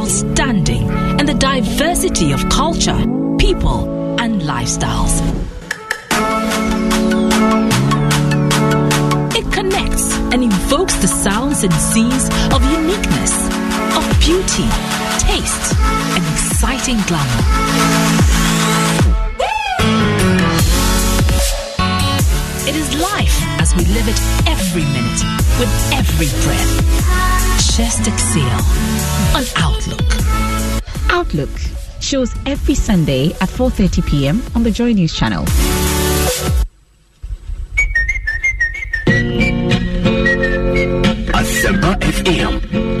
outstanding and the diversity of culture, people, and lifestyles. It connects and invokes the sounds and scenes of uniqueness, of beauty, taste, and exciting glamour. It is life as we live it every minute with every breath. Just exhale on Outlook. Outlook shows every Sunday at 4:30 p.m. on the Joy News channel. Asempa FM.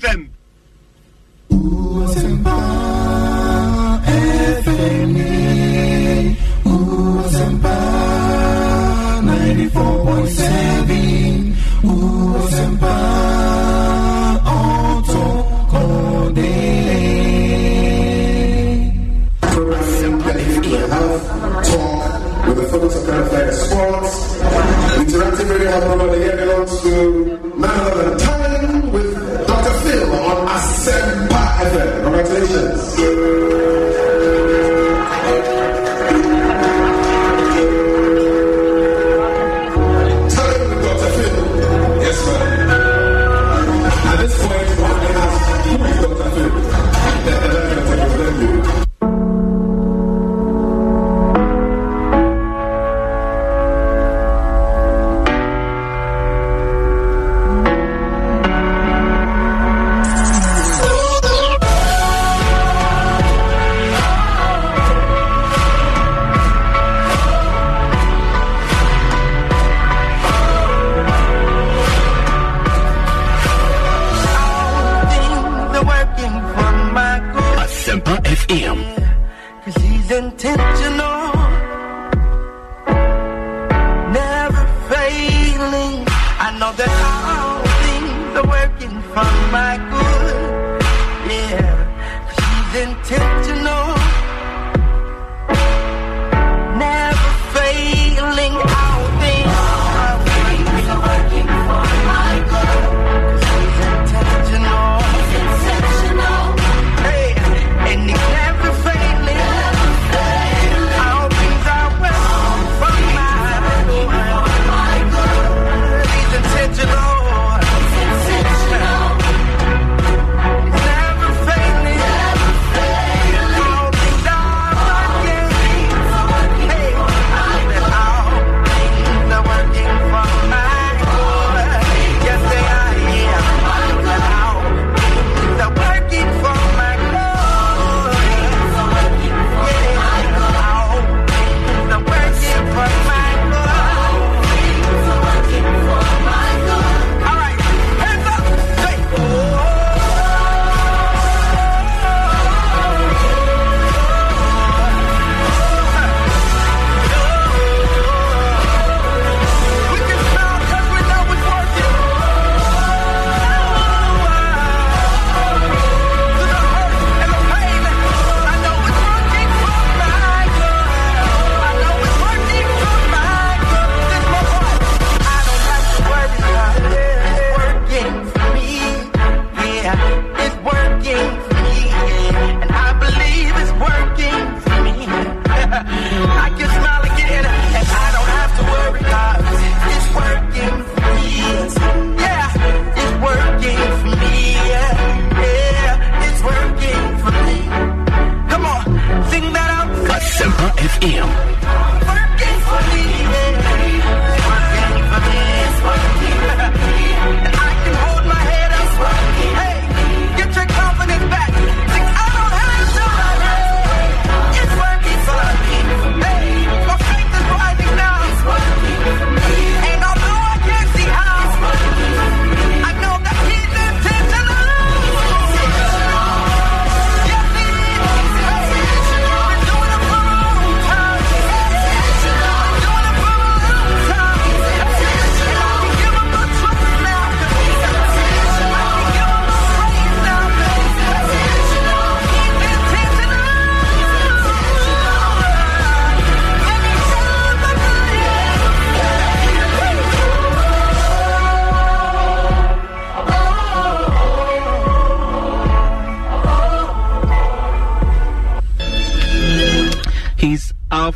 the year belongs to none other than Time with Dr. Phil on Asempa FM. Congratulations.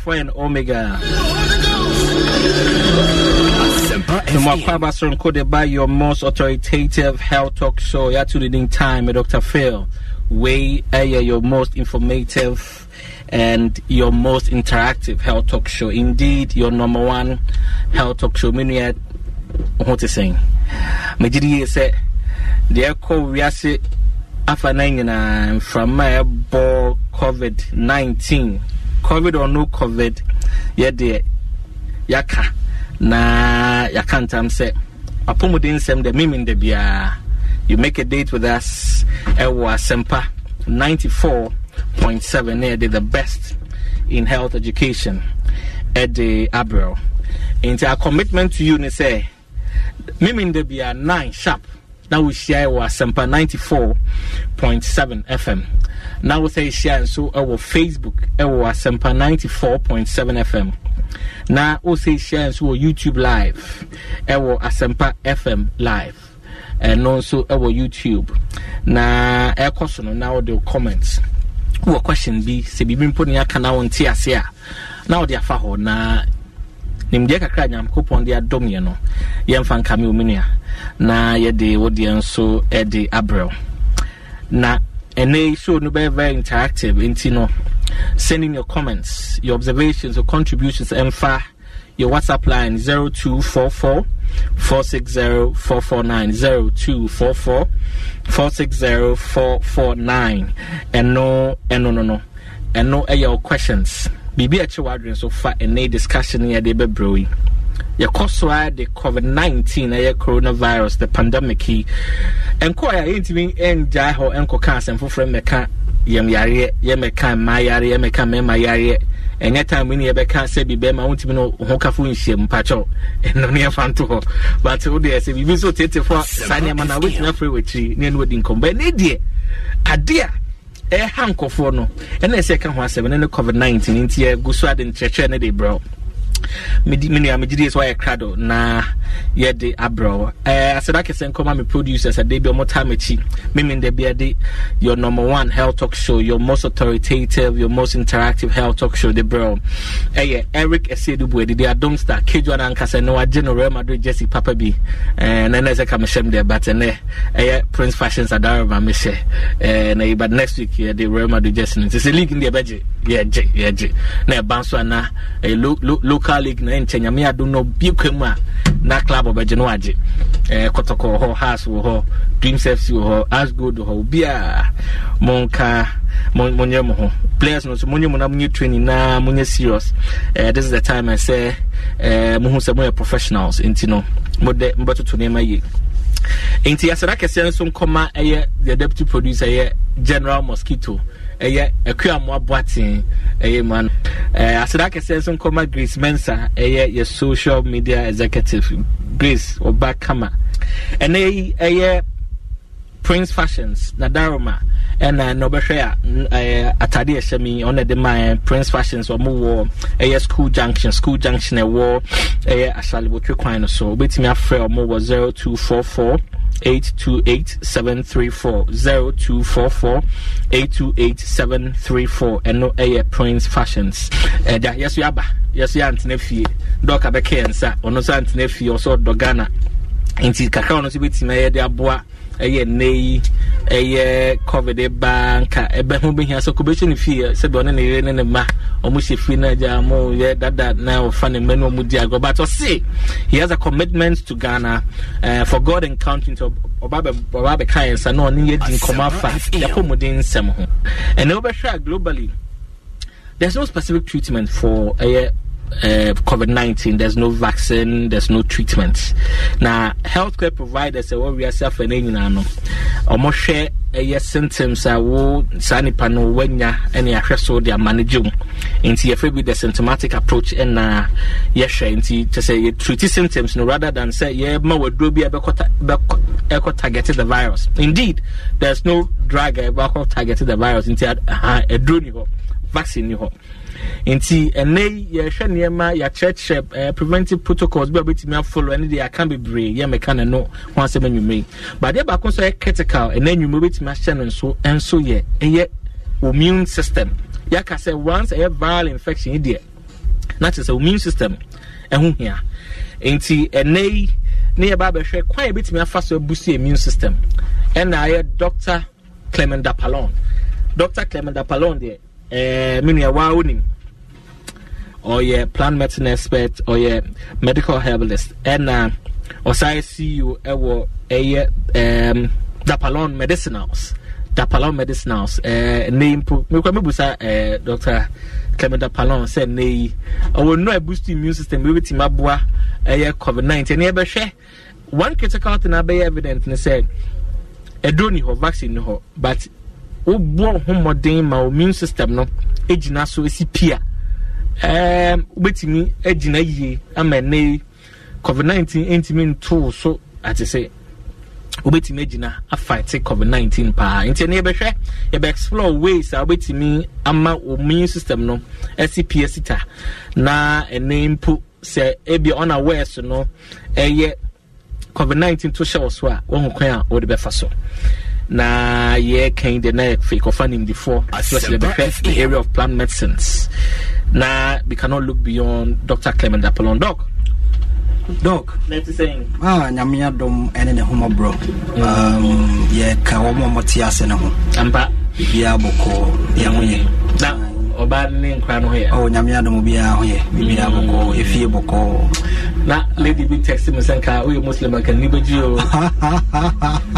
Alpha and Omega. Asempa Tumwa FM. Kwaba Sonko by your most authoritative health talk show. Ya to the time, Dr. Phil. Way your most informative and your most interactive health talk show. Indeed, your number one health talk show. Are what is saying. Megidi say the echo wiase afa na nyinaa mframa a eh, ɛbɔ covid 19 covid or no covid yɛdeɛ yɛaka na yɛaka ntam sɛ apɔmuden nsɛm dɛ memem da biara you make a date with us ɛwɔ asɛmpa 94.7 na yɛde the best in health education ɛde abrɛw nti our commitment to you ne sɛ memem da biara 9 sharp na wohyia wɔ asɛmpa 94.7 fm na wo sɛ ɛhyia nso ɛwɔ facebook ɛwɔ asɛmpa 94.7 fm na wo sɛ ɛhyia nso wɔ youtube live ɛwɔ asɛmpa fm live. Ɛno nso ɛwɔ youtube. Na ɛkɔ so no na wode wo comment wowɔ question bi sɛ biribi mpo ne aka na wonte ase a na wode afa hɔ. Na nimdeɛ kakra nyankopɔn de adɔm yɛ no yɛmfa nkame omu na yɛde wodeɛ nso de abrɛw na ɛnɛ yi show no bɛyɛ very interactive nti no send in your comments your observations your contributions ɛmfa your whatsapp line 0244 460 449 0244 460 449 ɛno ɛno no no ɛno ɛyɛ wo questions. Biribi a ɛkyɛ w'adwene so fa ɛnɛ discussion no yɛde bɛbrɛ yi yɛkɔ so a de covid-19 ɛyɛ coronavirus the pandemic yi. Nkɔɔ a yɛntumi ngyae hɔ nkɔka asɛm foforɔ mmɛka yɛm yareɛ yɛmɛka mmaa yareɛ yɛmɛka mmarima yareɛ ɛnyɛ time ni yɛbɛka sɛ bi bɛrima wontumi no ho kafo nhyia mu mpakyɛw ɛno ne yɛfa nto hɔ. But wodeɛ sɛ biribi nso tetefo a saa nneɛma no wobɛtumi afrɛ w'akyiri ne ɛne wadi nkɔmmɔ. Ɛne deɛ ade a ɛha nkɔfoɔ no ɛna ɛsɛ ɛka ho asɛm ne ne covid-19 nti yɛgu so ade nkyerɛkyerɛ ne de brɛw medi me nua megye die sɛ wayɛ krado na yɛde abrɛw eh, asɛda kɛsɛ nkɔma me producers ade bi ɔmota m'akyi. Meme da bia de your number one health talk show your most authoritative your most interactive health talk show de brɛw ɛyɛ eric ɛsɛdubu adidi adom star kedwa no ankasa ne wagye no real madrid jesse papa bi. Eh, na ɛnɛ sɛ ka mehyɛm deɛ but ɛnɛ ɛyɛ prince fashions adaroma mehyɛ. Eh, na but next week yɛde real madrid jesse no. Nti sɛ league no deɛ ɛbɛgye yɛgye yɛgye. Na ɛba nso ana ɛyɛ lo, lo, local league na ɛnkyɛ nyame adom na obie kwa mu a na club ɔbɛgye no wagye eh, kɔtɔkɔ hɔ has wɔ hɔ dreams fc wɔ hɔ asgold hɔ obiaa monka mon- monyɛ mo ho. Players no so monyɛ mo na monyɛ training na monyɛ serious. Eh, this is the time I sɛ eh, mohu sɛ moyɛ professionals. Nti no mode mobɛtoto nneɛma yie. Nti asɛda kɛseɛ nso nkɔma ɛyɛ the deputy producer ɛyɛ general mosquito ɛyɛ akuamoa boaten ɛyɛ mu ano ɛɛ asɛda kɛseɛ nso nkɔma grace mensa ɛyɛ yɛ social media executive grace ɔba kama ɛnɛ yi ɛyɛ prince fashions na daroma ɛna na ɔbɛhwɛ a n- ɛɛ atade a ɛhyɛ mi ɔna de ma ɛ, prince fashions ɔmo wɔ ɛyɛ school junction school junction ɛwɔ ɛyɛ ahyalibotwe kwan no so obetumi afrɛ ɔmo wɔ zero two four four. 828734 0244 828734 ɛno ɛyɛ prince fashions. Ɛda yɛso yɛaba yɛso yɛ antena fie. Dɔka bɛka yɛ nsa ɔno nso antena fie ɔsɛ ɔdɔ ghana nti kakra ɔno nso bɛtumi ɛyɛ de aboa ɛyɛ nnɛ yi ɛyɛ covid ba nka ɛbɛ ho fie sɛdeɛ ɔne ne yere ne ne ma ɔmo hyɛ fie mo yɛ dada na ɔfa ne no ɔmo di agorɔ. But he has a commitment to ghana uh, for god and country. Nti ɔba bɛ- ɔba bɛka yɛn nsa na ɔne yɛ di nkɔmmɔ afa. Nsɛm ho. Wobɛhwɛ a globally there's no specific treatment for uh, uh, COVID 19. There's no vaccine, there's no treatment. Now, healthcare providers, uh, what we are suffering, know, almost share ɛyɛ symptoms a wo saa nipa no wanya ɛne eh, ahwɛ so de amanage mu. Nti yɛfrɛ bi the symptomatic approach ɛna yɛhwɛ. Nti kyɛ sɛ yɛtreat symptoms no rather than sɛ yɛma waduro a ta- bɛkɔ- ɛkɔ target the virus. Indeed there's no drug a ɛbɛkɔ target the virus. Nti aduro ni hɔ vaccine ni nti ɛnɛ yi yɛhwɛ nneɛma yɛakyerɛkyerɛ uh, preventive protocols bi a wobɛtumi afolo ɛne deɛ yɛaka bebree yɛ mɛka no no ho asɛm anwummerɛ yi. But adeɛ baako nso yɛ critical ɛnɛ anwummerɛ wobɛtumi ahyɛ no nso ɛnso yɛ ɛyɛ immune system. Yɛaka sɛ once ɛyɛ viral infection yi deɛ na kyerɛ sɛ immune system ɛho hia. Nti ɛnɛ yi ne yɛba abɛhwɛ kwan yɛbɛtumi afa so abusi immune system ɛna ayɛ dr clement dapalon dr clement dapalon deɛ ɛɛ me nua waa wonim ɔyɛ plant medicine expert ɔyɛ medical herbalist. Ɛna ɔsan ceo ɛwɔ ɛyɛ ɛɛm dapalon medicinals. Dapalon medicinals. Ɛɛ ne mpo mekura mebusa ɛɛ dr clement dapalon sɛ ne yi ɔwɔ nnuro a boost immune system bi ebitumi aboa ɛyɛ covid nineteen. Ne yɛbɛhwɛ one critical thing abɛyɛ evident ne sɛ ɛduro ni hɔ vaccine ni hɔ but woboɔ ho mmɔden ma immune system no gyina so esi pia. Ɛɛm wobɛtumi agyina yie ama ɛnɛ yi covid nineteen ntumi ntoo so ate sɛ wobɛtumi agyina afight covid nineteen paa. Nti ɛno yɛbɛhwɛ yɛbɛ ways a wobɛtumi ama immune system no asi pia sita. Na ɛnɛ mpo sɛ ebi unaware so no ɛyɛ covid nineteen to hyɛ wɔ so a wɔn kwan a wɔde bɛfa so na yɛkan de na yɛfɛ kɔfa nimdifoɔ especially bɛhwɛ the area of plant medicines. Na we cannot look beyond dr clement apollon. Doc. Sɛn ah, nyame adom ɛne ne homɔborɔ um, yɛka wɔ ma mɔte ase ne ho. Ampa. Biribiaa bɔkɔɔ yɛ ho yɛ na ɔbaa ne nkora no ho yɛ oh, nyame adom biaa ho yɛ biribiaa bɔkɔɔ ɛfie bɔkɔɔ na lady bi text me sɛ nka woyɛ muslim anka nni bɛgye o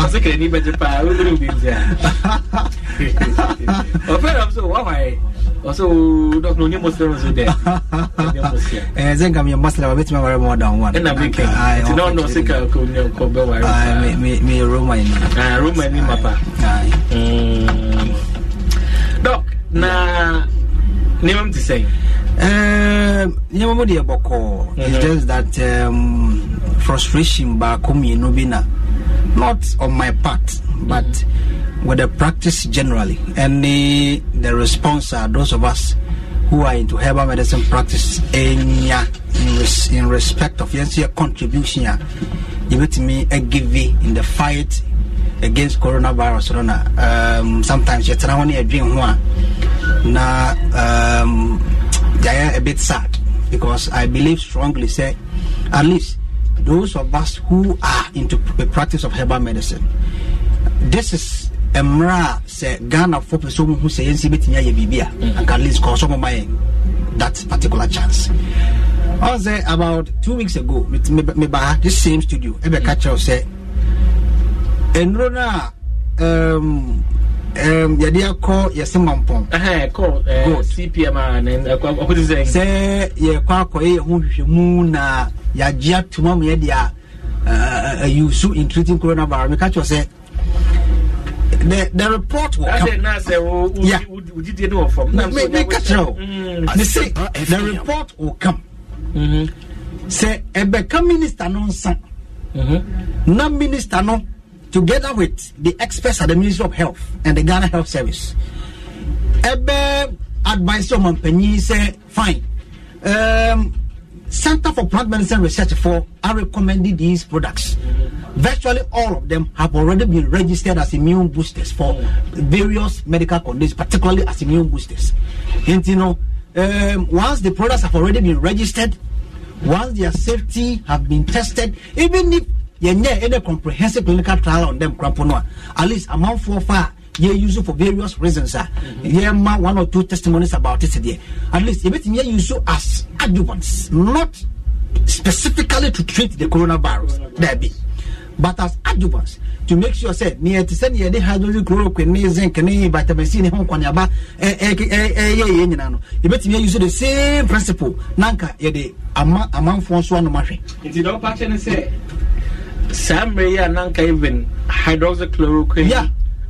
ɔsɛ ka ani bɛgye paa wodere wodi nti a ɔfɛ nam sɛ wahwae ɔsɛ dɔk na ɔnyɛ muslim so dɛ ɔnyɛ muslim. Eh, sɛ nka meyɛ muslim a bɛtumi aware more than one. Ɛna meka Aye, nti na ɔnɔ ɔfa sɛ ka kyerɛ kɔ bɛware me. Aye, me- me- meyɛ roma ni Ah, roma ni papa. Aye. Mm. dɔk na nneɛma m te sɛn Um, nneɛma mu deɛ bɔkɔɔ Mhm. it's just that um, frustration baako mmienu bi na not on my part but with the practice generally. And the, the response are those of us who are into herbal medicine practice enya in, res, in respect of yɛnso yɛ contribution a yɛbɛtumi agive in the fight against coronavirus no na um, sometimes yɛtena ho ne yɛdwen ho a na um, yɛayɛ a bit sad because I believe strongly say at least those of us who are into the practice of herbal medicine this is a sɛ ghanafoɔ pɛ sɛ ɔmuhu sɛ yɛnsi bɛtumi ayɛ biribi a at least kɔɔ sɛ ɔmoma yɛn that particular chance. I was there about two weeks ago me- me me this same studio ɛbɛka kyerɛw sɛ nnuro no a um, um, yɛde akɔ yɛse mampɔn Ɛhɛn, kɔ eh, Good. cpm a ne ɛkɔ ɔkɔ te sɛn sɛ yɛkɔ akɔyɛ yɛ ho hwehwɛmu na yɛagye atom ama yɛde a ayusu in treating coronavirus meka kyerɛ sɛ the, the report will That's come it, na sɛ wo- wo- Yeah. wo- wo gyidie no wɔ fam. Na Me- so me- ɔnyɛ meka kyerɛ wo Mm. ne se Asempa the FM. report will come Mhm. sɛ ɛbɛka minister no nsa Mhm. na minister no together with the experts at the ministry of health and the ghana health service ɛbɛ advice ɔmampanyin sɛ fine. Um, center for plant medicine research for are recommending these products. Virtually all of them have already been registered as immune boosters for various medical conditions particularly as immune boosters. And you know um, once the products have already been registered once their safety have been tested even if yɛnyɛ any comprehensive clinical trial on them krampo no a. At least amanfoɔ fa a yɛ use for various reasons a mm-hmm. yɛma one or two testimonies about it deɛ at least yɛbɛtumi yɛ use as adjuvants not specifically to treat the coronavirus daabi but as adjuvants to make sure say neɛ te sɛ neɛ yɛde hydroxychloroquine ne zinc ne vitamin c ne ho nkwaneaba ɛyɛ eh, eh, eh, yɛ nyinaa no. Yɛbɛtumi ayɛ use the same principle. Na nka yɛde ama amanfoɔ nso anom ahwɛ nti dɛ ɔpa kyɛ ne sɛ saa mmerɛ yi a nanka even hydroxychloroquine Yeah.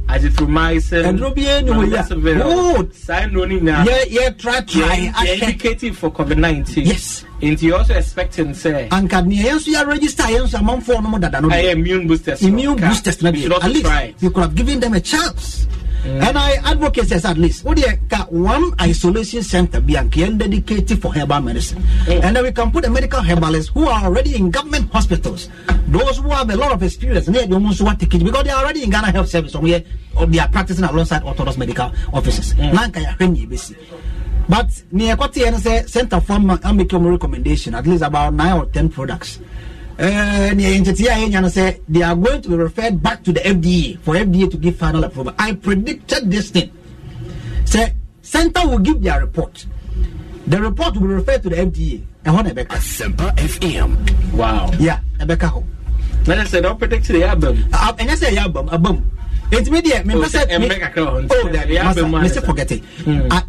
azithromycin Ɛduro biara ni hɔ yi a- remdesivir, Good. saa nnuro no nyinaa yɛ yɛ try try yɛ ahwɛ indicative for covid-19 Yes. nti you're also expecting sɛ anka neɛ yɛn nso yɛ register yɛn nso amanfoɔ no mo dada no ɛyɛ immune boosters no. immune Ka- boosters na we should deɛ also at least try it. you could have given them a chance and I advocate says at least. What ka one isolation center be and dedicated for herbal medicine? And then we can put the medical herbalists who are already in government hospitals. Those who have a lot of experience and they almost want to take it because they are already in Ghana Health Service or, or they are practicing alongside orthodox medical officers nanka ya hwɛ nea ɛbɛsi but near sɛ center for amake ɔmo recommendation at least about nine or ten products uh, near nteteɛ a yɛnya no sɛ they are going to be referred back to the fda for fda to give final approval. I predicted this thing. Sɛ center will give their report. The report will be referred to the fda ɛhɔ na ɛbɛka Asempa FM. wow. Yeah ɛbɛka hɔ na ne sɛ dɛ ɔpredict de yɛ aba mu Ah, ɛnyɛ sɛ ɛyɛ abam abam enti mi deɛ mempɛ Oh, sɛ sɛ me- ɛmmɛ kakra wɔ hɔ nti oh sɛ dabi ɛyɛ masa aba me a forget it.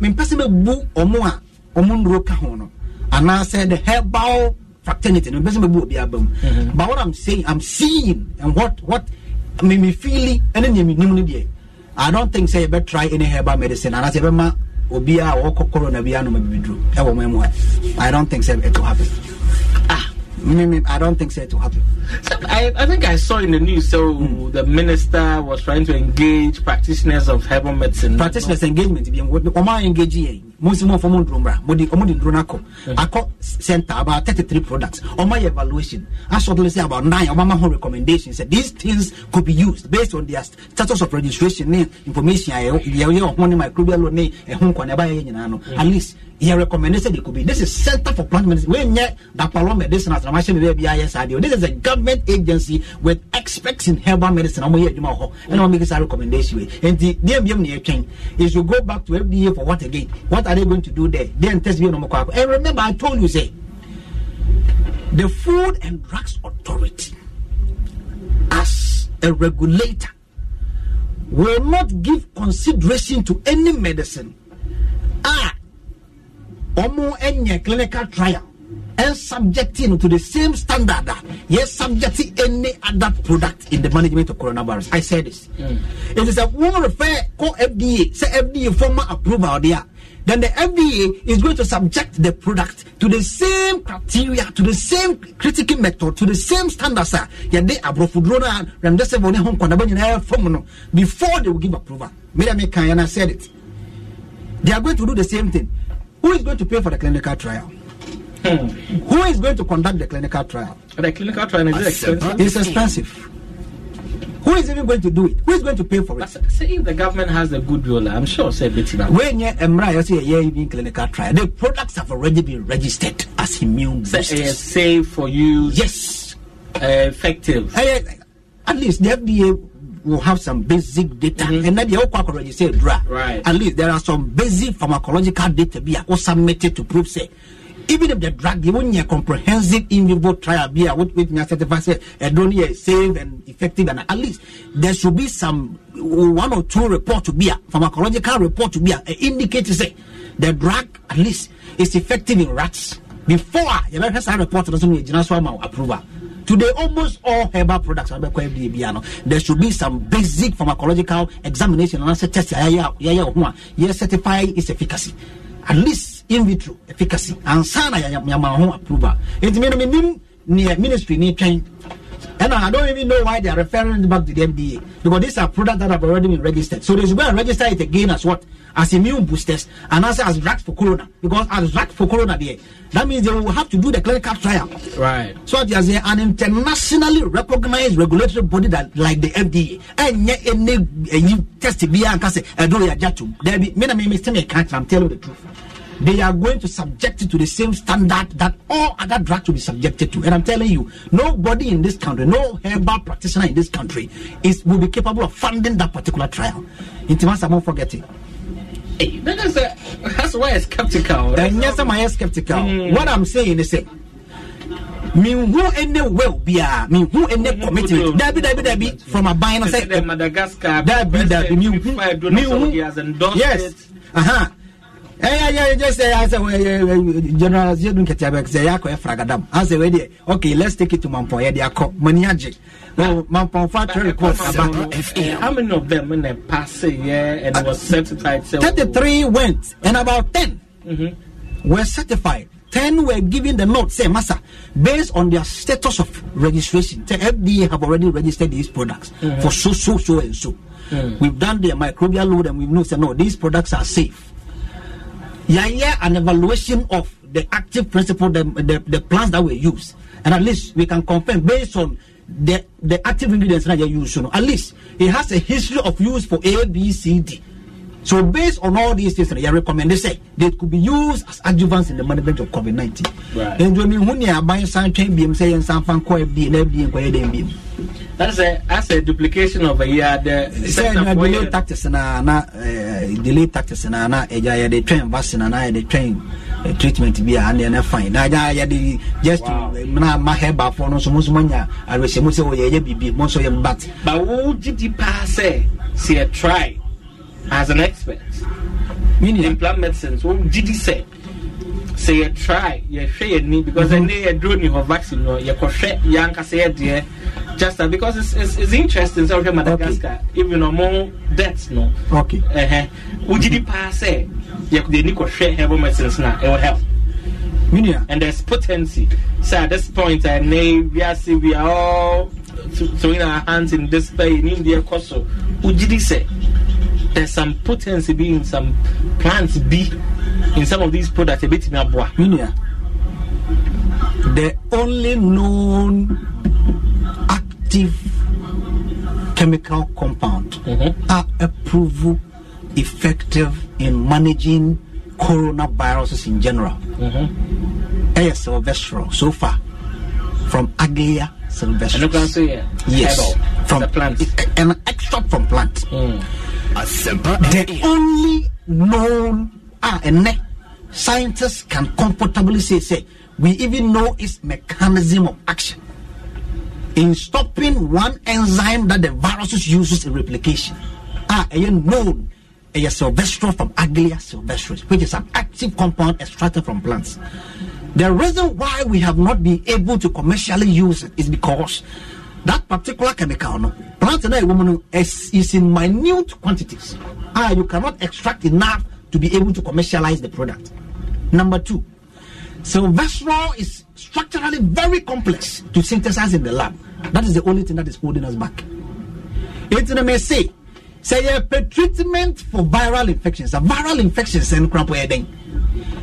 Mempɛ sɛ mebu ɔmo a ɔmo nnuro ka ho no. Anaasɛ the herbal fraternity no mempɛ sɛ mebu obi aba mu Mm-hmm. but what i'm saying i'm seeing and what what me me feeli ɛne nea menim no deɛ i don't think sɛ yɛbɛtry any herbal medicine. Anaasɛ yɛbɛma obi a wɔkɔ corona bi anoma bibiduro ɛwɔ mo mu ɛ i don't think sɛ it will happen. Ah me, me, i don't think sɛ it will happen. So I, I think I saw in the news so Hmm. the minister was trying to engage practitioners of herbal medicine. practitioners engagement bi a engage yɛn mo nsi mo nfɔ mo nduro mbra mo di ɔmo di nduro n'akɔ akɔ center about thirty three products ɔmo ayɛ evaluation asɔtɔle say about nine. Ɔmo ama ho recommendations say these things could be used based on their status of registration. Ne information a yɛ yɛ ɔho ne microbial ne ɛho nkwa na ɛba yɛ nyinaa no at least yɛ recommended say they could be. This is center for plant medicine. Wey nyɛ dapalo medicine as ramahyɛ mi bɛɛ bi ayɛ saa deɛ this is a government agency with experts in herbal medicine. Ɔmo yɛ adwuma wɔ hɔ ɛna ɔmo make saa recommendation wey nti biam na yɛtwɛn is to go back to fda for what again what are they going to do there? Then test bi na ɔmo kɔ akɔ and remember i told you say the food and drugs authority as a regulator will not give consideration to any medicine. Ah ɔmo ɛnyɛ clinical trial and subjecting to the same standard. That yes subjecting any other product in the management of coronavirus. I said this. It is a woman refer call fda say fda formal approval there then the fda is going to subject the product to the same criteria to the same critical method to the same standards a yɛde aborɔfoduro no a remdesivir ne ho nkwadaba nyinaa fam no before they will give approval i said it they are going to do the same thing. Who is going to pay for the clinical trial? Hmm. Who is going to conduct the clinical trial? the clinical trial is expensive. It's expensive. Who is even going to do it? Who is going to pay for But it? say if the government has the goodwill, I'm sure say bit now. When you emra, you say yeah, even clinical trial. The products have already been registered as immune Say boosters. uh, safe for you. Yes. uh, effective. Eh, eh, at least the FDA will have some basic data, and then the quite register drug. Right. At least there are some basic pharmacological data be submitted to prove say. Even if the drug, they won't a comprehensive in vivo trial be a what with me certify say a don't safe and effective, and at least there should be some one or two report to be a pharmacological report to be a, indicate to say the drug at least is effective in rats before you ever have report doesn't mean general approval. Today, almost all herbal products are FDA biano. There should be some basic pharmacological examination and test. Yeah, yeah, yeah, yeah, yeah. Yeah, certify its efficacy. At least in vitro efficacy. And sana ya ya ma ho approval. It mean me nim near ministry ni train. And I don't even know why they are referring back to the FDA because these are products that have already been registered. So they should go and register it again as what? As immune boosters and also as drugs for corona. Because as drugs for corona, there, that means they will have to do the clinical trial. Right. So there's an internationally recognized regulatory body that like the FDA. And yet any uh, test be and say I don't jatum. There be me na me me me can't I'm telling you the truth. They are going to subject it to the same standard that all other drugs will be subjected to. And I'm telling you, nobody in this country, no herbal practitioner in this country is will be capable of funding that particular trial. Intimacy, I won't forget it. Hey, that is a, that's why it's skeptical. And yes, I'm skeptical. Eh, hmm. What I'm saying is, say, me who any well be a me who any commitment. That be that be that be from a buying and Say say the Madagascar. that be that be me who President me Donald Trump, who he has endorsed yes. it. Uh huh. Yeah, yeah, just say, I say, General Zedun Ketiabek, say, Yako, Fragadam. I say, okay, let's take it to Mampo, Yako, Maniaji. Mampo, factory report About about How many of them in the past year and it was certified? So 33 went, and about 10 Mm-hmm. were certified. 10 were given the note, say, Massa, based on their status of registration. The FDA have already registered these products Mm-hmm. for so, so, so, and so. Mm. We've done their microbial load and we've know, say, no, these products are safe. Yeah, an evaluation of the active principle, the, the, the plants that were used. And at least we can confirm based on the, the active ingredients that you use. You know, at least it has a history of use for A, B, C, D. So based on all these things, I recommend they say they could be used as adjuvants in the management of COVID nineteen. Right. And when you are buying something, BM say and some fan koi B and FD and koi BM. That's a that's a duplication of a year. The Say na delay tactics na na eh, delay tactics na na eja ya de train vaccine na ya de train eh, treatment bi a na na fine na ja ya de just na ma heba for no so mo so manya arese mo se o ye ye bibi mo so ye But who did you pass? See a try as an expert meaning in plant medicines. What did you say? Say you try, you share your need because then they drone you have vaccine or you could share young say dear. Just that because it's, it's, it's interesting. So Madagascar, even among deaths, no. okay Uh-huh. Who did you pass? Say, you could need to share herbal medicines now. It will help. meaning and there's potency. So at this point, I know we are see we are all throwing our hands in despair in India. Koso, Ujidi say there's some potency be in some plants be in some of these products. A bit in abwa. Minia, the only known active chemical compound Mhm. are approved effective in managing coronaviruses in general. Ɛyɛ Silvestrol so far from Aglaia And you can silvestris. yeah, Yes, from the plant. an extract from plant. Mm. The only known ah and scientists can comfortably say say we even know its mechanism of action in stopping one enzyme that the virus uses in replication. Ah and known a silvestrol from aglaia silvestris which is an active compound extracted from plants. The reason why we have not been able to commercially use it is because that particular chemical no plant na ewo mu no is, in minute quantities ah you cannot extract enough to be able to commercialize the product number two Silvestrol is structurally very complex to synthesize in the lab. That is the only thing that is holding us back. It's in may say, say a treatment for viral infections, a viral infections and wedding.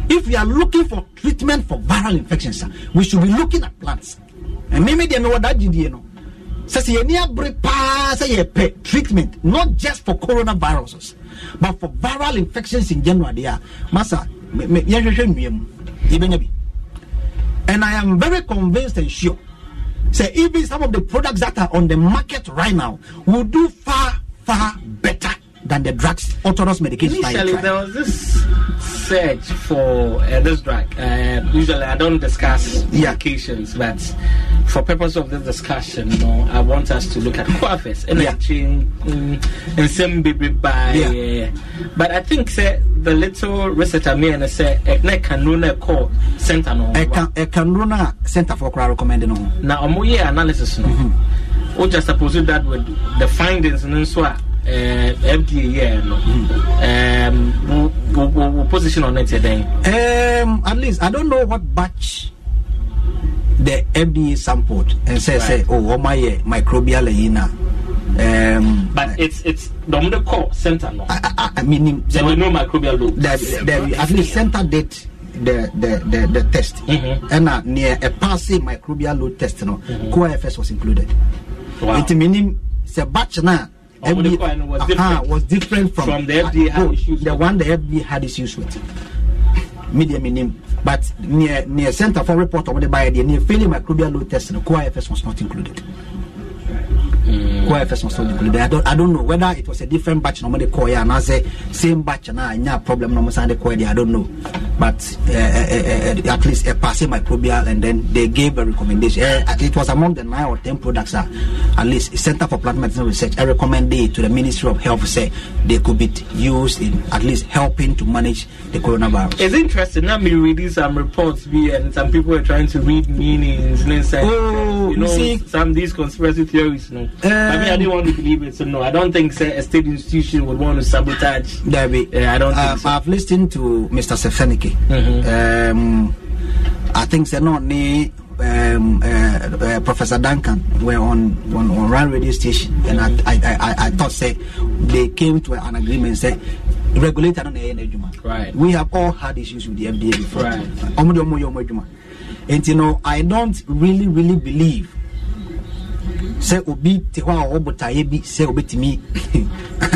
If we are looking for treatment for viral infections, we should be looking at plants. And maybe they know what that you. Says you near pass a pet treatment, not just for coronaviruses, but for viral infections in general. Me- me- yɛhwehwɛ nnua mu, yɛbɛnya bi. And I am very convinced and sure. Say even some of the products that are on the market right now will do far, far better than the drugs, that you Initially, there was this search for uh, this drug. Uh, usually, I don't discuss Yeah. medications, but for purpose of this discussion, you know, I want us to look at Quafis and Yeah. mm, and some baby by. Yeah. But I think say the little research I made and say eh, na kanuna call center no. ɛka ɛka nnuro a center for kora recommend no Now, omo yɛ analysis no. Mm-hmm. Suppose that with the findings no nso a eh, FDA yɛ no. Mm-hmm. Um, we position on it then. Um, at least I don't know what batch the FDA sampled and say say Right. oh oh my yeah, microbial yina. Um, But it's it's the Omo call center no. I, I, I mean There were no microbial load. the, the, at least center did the the the, the test Mhm. and uh, near a passing microbial load test no CoFS was included. Wow. It meaning it's a batch na. The coin was different. was different from, From the FDA had oh, issues the one the FDA had issues with. Media minim, but near near Center for Report on the the near failing microbial load test, no CoFS was not included. COA FS was not included. I don't I don't know whether it was a different batch no the call and I say same batch na nya problem no the call I don't know. But uh, uh, uh, at least a passing microbial and then they gave a recommendation. Uh, it was among the nine or ten products uh, at least Center for Plant Medicine Research I recommend it to the Ministry of Health say they could be used in at least helping to manage the coronavirus. It's interesting. Now me reading some reports be and some people are trying to read meanings and. Oh, you know, see- some these conspiracy theories. No, I mean I didn't want to believe it. So no, I don't think say, a state institution would want to sabotage. Yeah, I don't uh, so. I've listened to Mr. Sefenike. Mhm. Um, I think say no ni um, uh, uh, Professor Duncan were on on, on Rand radio station, and I, I, I, I- I thought say they came to an agreement say regulator na ɛyɛ n'adwuma. Right. We have all had issues with the FDA before. Right. Ɔmo de ɔmo yɛ. And you know, I don't really really believe sɛ obi te hɔ a ɔwɔ botaeɛ bi sɛ obɛtumi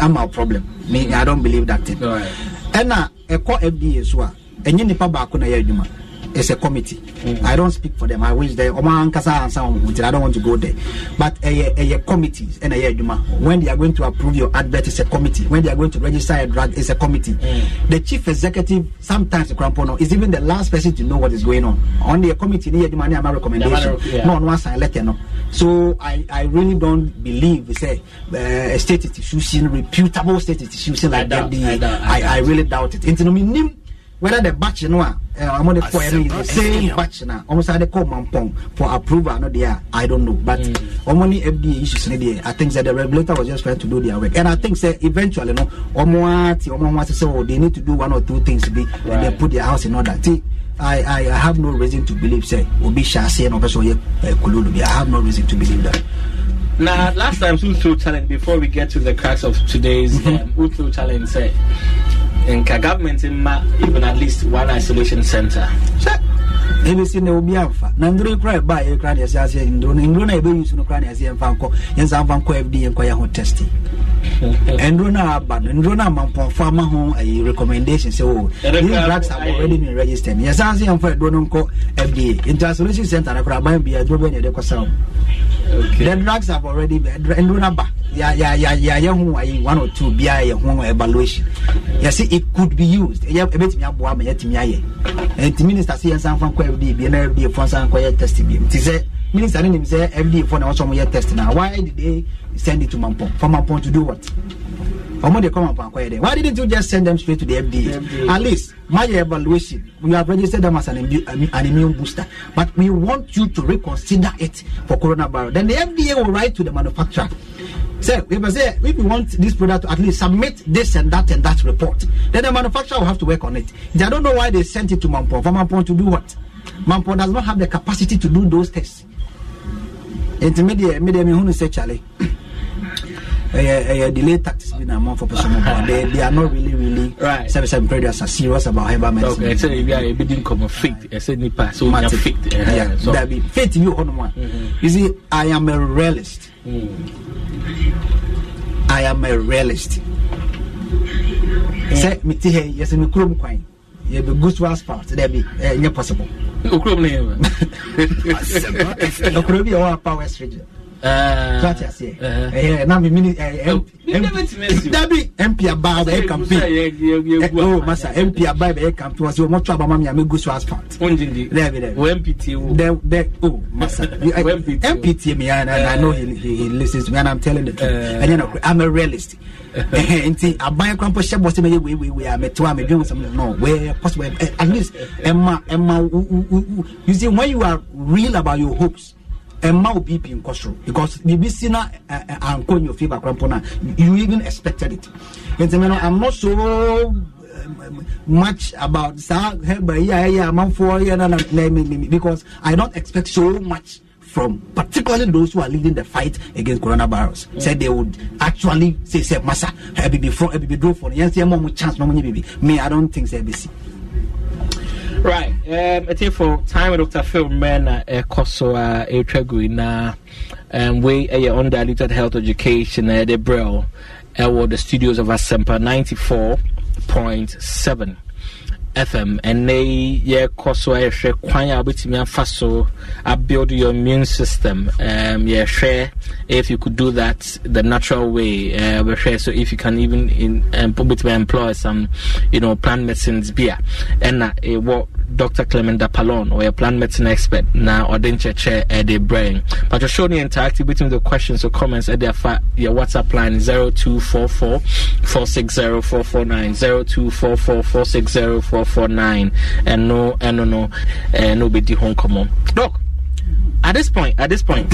I'm our problem. Me I don't believe that thing. Ɛna ɛkɔ FDA so a ɛnyɛ nipa baako na ɛyɛ adwuma. It's a committee. Mm. I don't speak for them. I wish they ɔmo ankasa ansa wɔn ho I don't want to go there. But ɛyɛ ɛyɛ committees ɛna ɛyɛ adwuma. When they are going to approve your advert it's a committee. When they are going to register a drug it's a committee. Mm. the chief executive sometimes krampo no is even the last person to know what is going on. On the committee ne yɛ adwuma ne ama recommendation. Yeah. na ɔno asan letter no so I I really don't believe say uh, a state institution reputable state institution like I doubt, FDA I doubt, I I, I really doubt it. Nti no mi whether the batch no a ɔmo de kɔ the same batch na ɔmo de kɔ mampɔn for approval no deɛ I don't know but ɔmo ne FDA issues ne deɛ I think that the regulator was just trying to do their work. And I think say eventually no ɔmo ati ɔmo ase sɛ oh they need to do one or two things bi and then Right. put their house in order. Ti I, I, I have no reason to believe say obi aseɛ na sɛ ɔyɛ eh, kululu bi I have no reason to believe that. Now, last time, threw challenge before we get to the cracks of today's um, who threw challenge say, in ka government in ma even at least one isolation center. sɛ ebesi na obi amfa. Na nduro kora ɛba a yɛkora ne ɛsɛ aseɛ nduro no nduro no a yɛbɛyi so no kora ne ɛsɛ yɛmfa nkɔ yɛnsa mfa nkɔ fd yɛnkɔ yɛ ho testing. Nduro no a aba no. Nduro no a mampɔnfo ama ho ayi recommendation sɛ o Ɛdɛ these kora- drugs have ayi. already been registered. Yɛsan se yɛmfa nduro no nkɔ fda nti isolation center no kora aban bia nduro bɛ ne yɛde kɔsa wo Okay. the drugs have already been nduro no aba yɛayɛ ho ayi one or two biara yɛ ho evaluation. Yɛsɛ it could be used. Ɛyɛ ɛbɛtumi aboa ma yɛtumi ayɛ nti minister sɛ yɛnsa mfa nkɔ fda bi na fda fo nsa nkɔyɛ test bi nti sɛ minister no nim sɛ fda fo na wɔsɛ ɔmo yɛ test na why did they send it to mampɔn for mampɔn to do what? Ɔmo de kɔ mampɔn akɔyɛ dɛ. Why didn't you just send them straight to the fda FDA. at least my evaluation. We have registered them as an, an immune booster. But we want you to reconsider it for coronavirus. Then the fda will write to the manufacturer. Say if I say if you want this product to at least submit this and that and that report then the manufacturer will have to work on it. I don't know why they sent it to mampon for mampon to do what mampon does not have the capacity to do those tests nti me deɛ me deɛ me hunu sɛ kyale ɛyɛ ɛyɛ delay tactics bi na amanfo pɛ sɛ mo bɔ they they are not really really Right. sɛbi sɛbi predators are serious about herbal medicine. Okay, if you are a bit come of faith, said nipa, so Matic. faith. Yeah, So, be faith wɔ hɔ nom a you see i am a realist. I am a realist. Sɛ mete ha yi yɛsɛ me kurom kwan yɛbɛgu so asphalt dɛ bi ɛnyɛ possible Okurom name. ɛkuro bi a ɛwɔ apa west region Uh, so ate aseɛ uh-huh. ɛyɛ na me mini Oh, you never to miss you. dabi mp aba bɛyɛ campaign Eh, oh masa mp aba bɛyɛ campaign wɔ sɛ wɔmɔtɔ abama mi a mɛgu so asphalt Unjindi. Dabi, dabi. MPT. wo. the the oh masa you- I- When PT. MPT me and, and I know he, he he listens to me and I'm telling the truth Uh. and you know I'm a realist nti aban kwan po hyɛ bɔ sɛ mɛyɛ wei wei wei a mɛto a mɛdwene sɛm no. Where possible. Eh, at least ɛma ɛma you see when you are real about your hopes ɛma wo bp nkɔ soro. Because biribi si na ankɔ in your favour kwan po na you even expected it. Nti me no I'm not so um, much about saa herba yi a ɛyɛ amanfoɔ yɛ na na na because I don't expect so much from particularly those who are leading the fight against coronavirus. Said they would actually say, say, Massa, ebi before, ebi draw for, yes, yeah, more chance, no money, baby. Me, I don't think so. Right. Um, I think for time Dr. Phil Mena, uh, Koso, uh, Etregu, na, um, we, uh, undiluted health education, uh, the Braille, uh, the studios of Asempa 94.7. FM ɛnɛ yi yɛkɔ so yɛhwɛ kwan a wobɛtumi afa so abuild your immune system. Um, yɛhwɛ if you could do that the natural way. Uh, bɛhwɛ so if you can even in, um, employ some you know plant medicines bi a ɛna ɛwɔ Dr. Clement Dapalon ɔyɛ plant medicine expert na ɔde but show ne interactive between the questions or comments ɛde afa yɛ WhatsApp line 0244 460 449 0244 460 449 ɛno ɛno no ɛno bɛdi ho nkɔmmɔ doc at this point at this point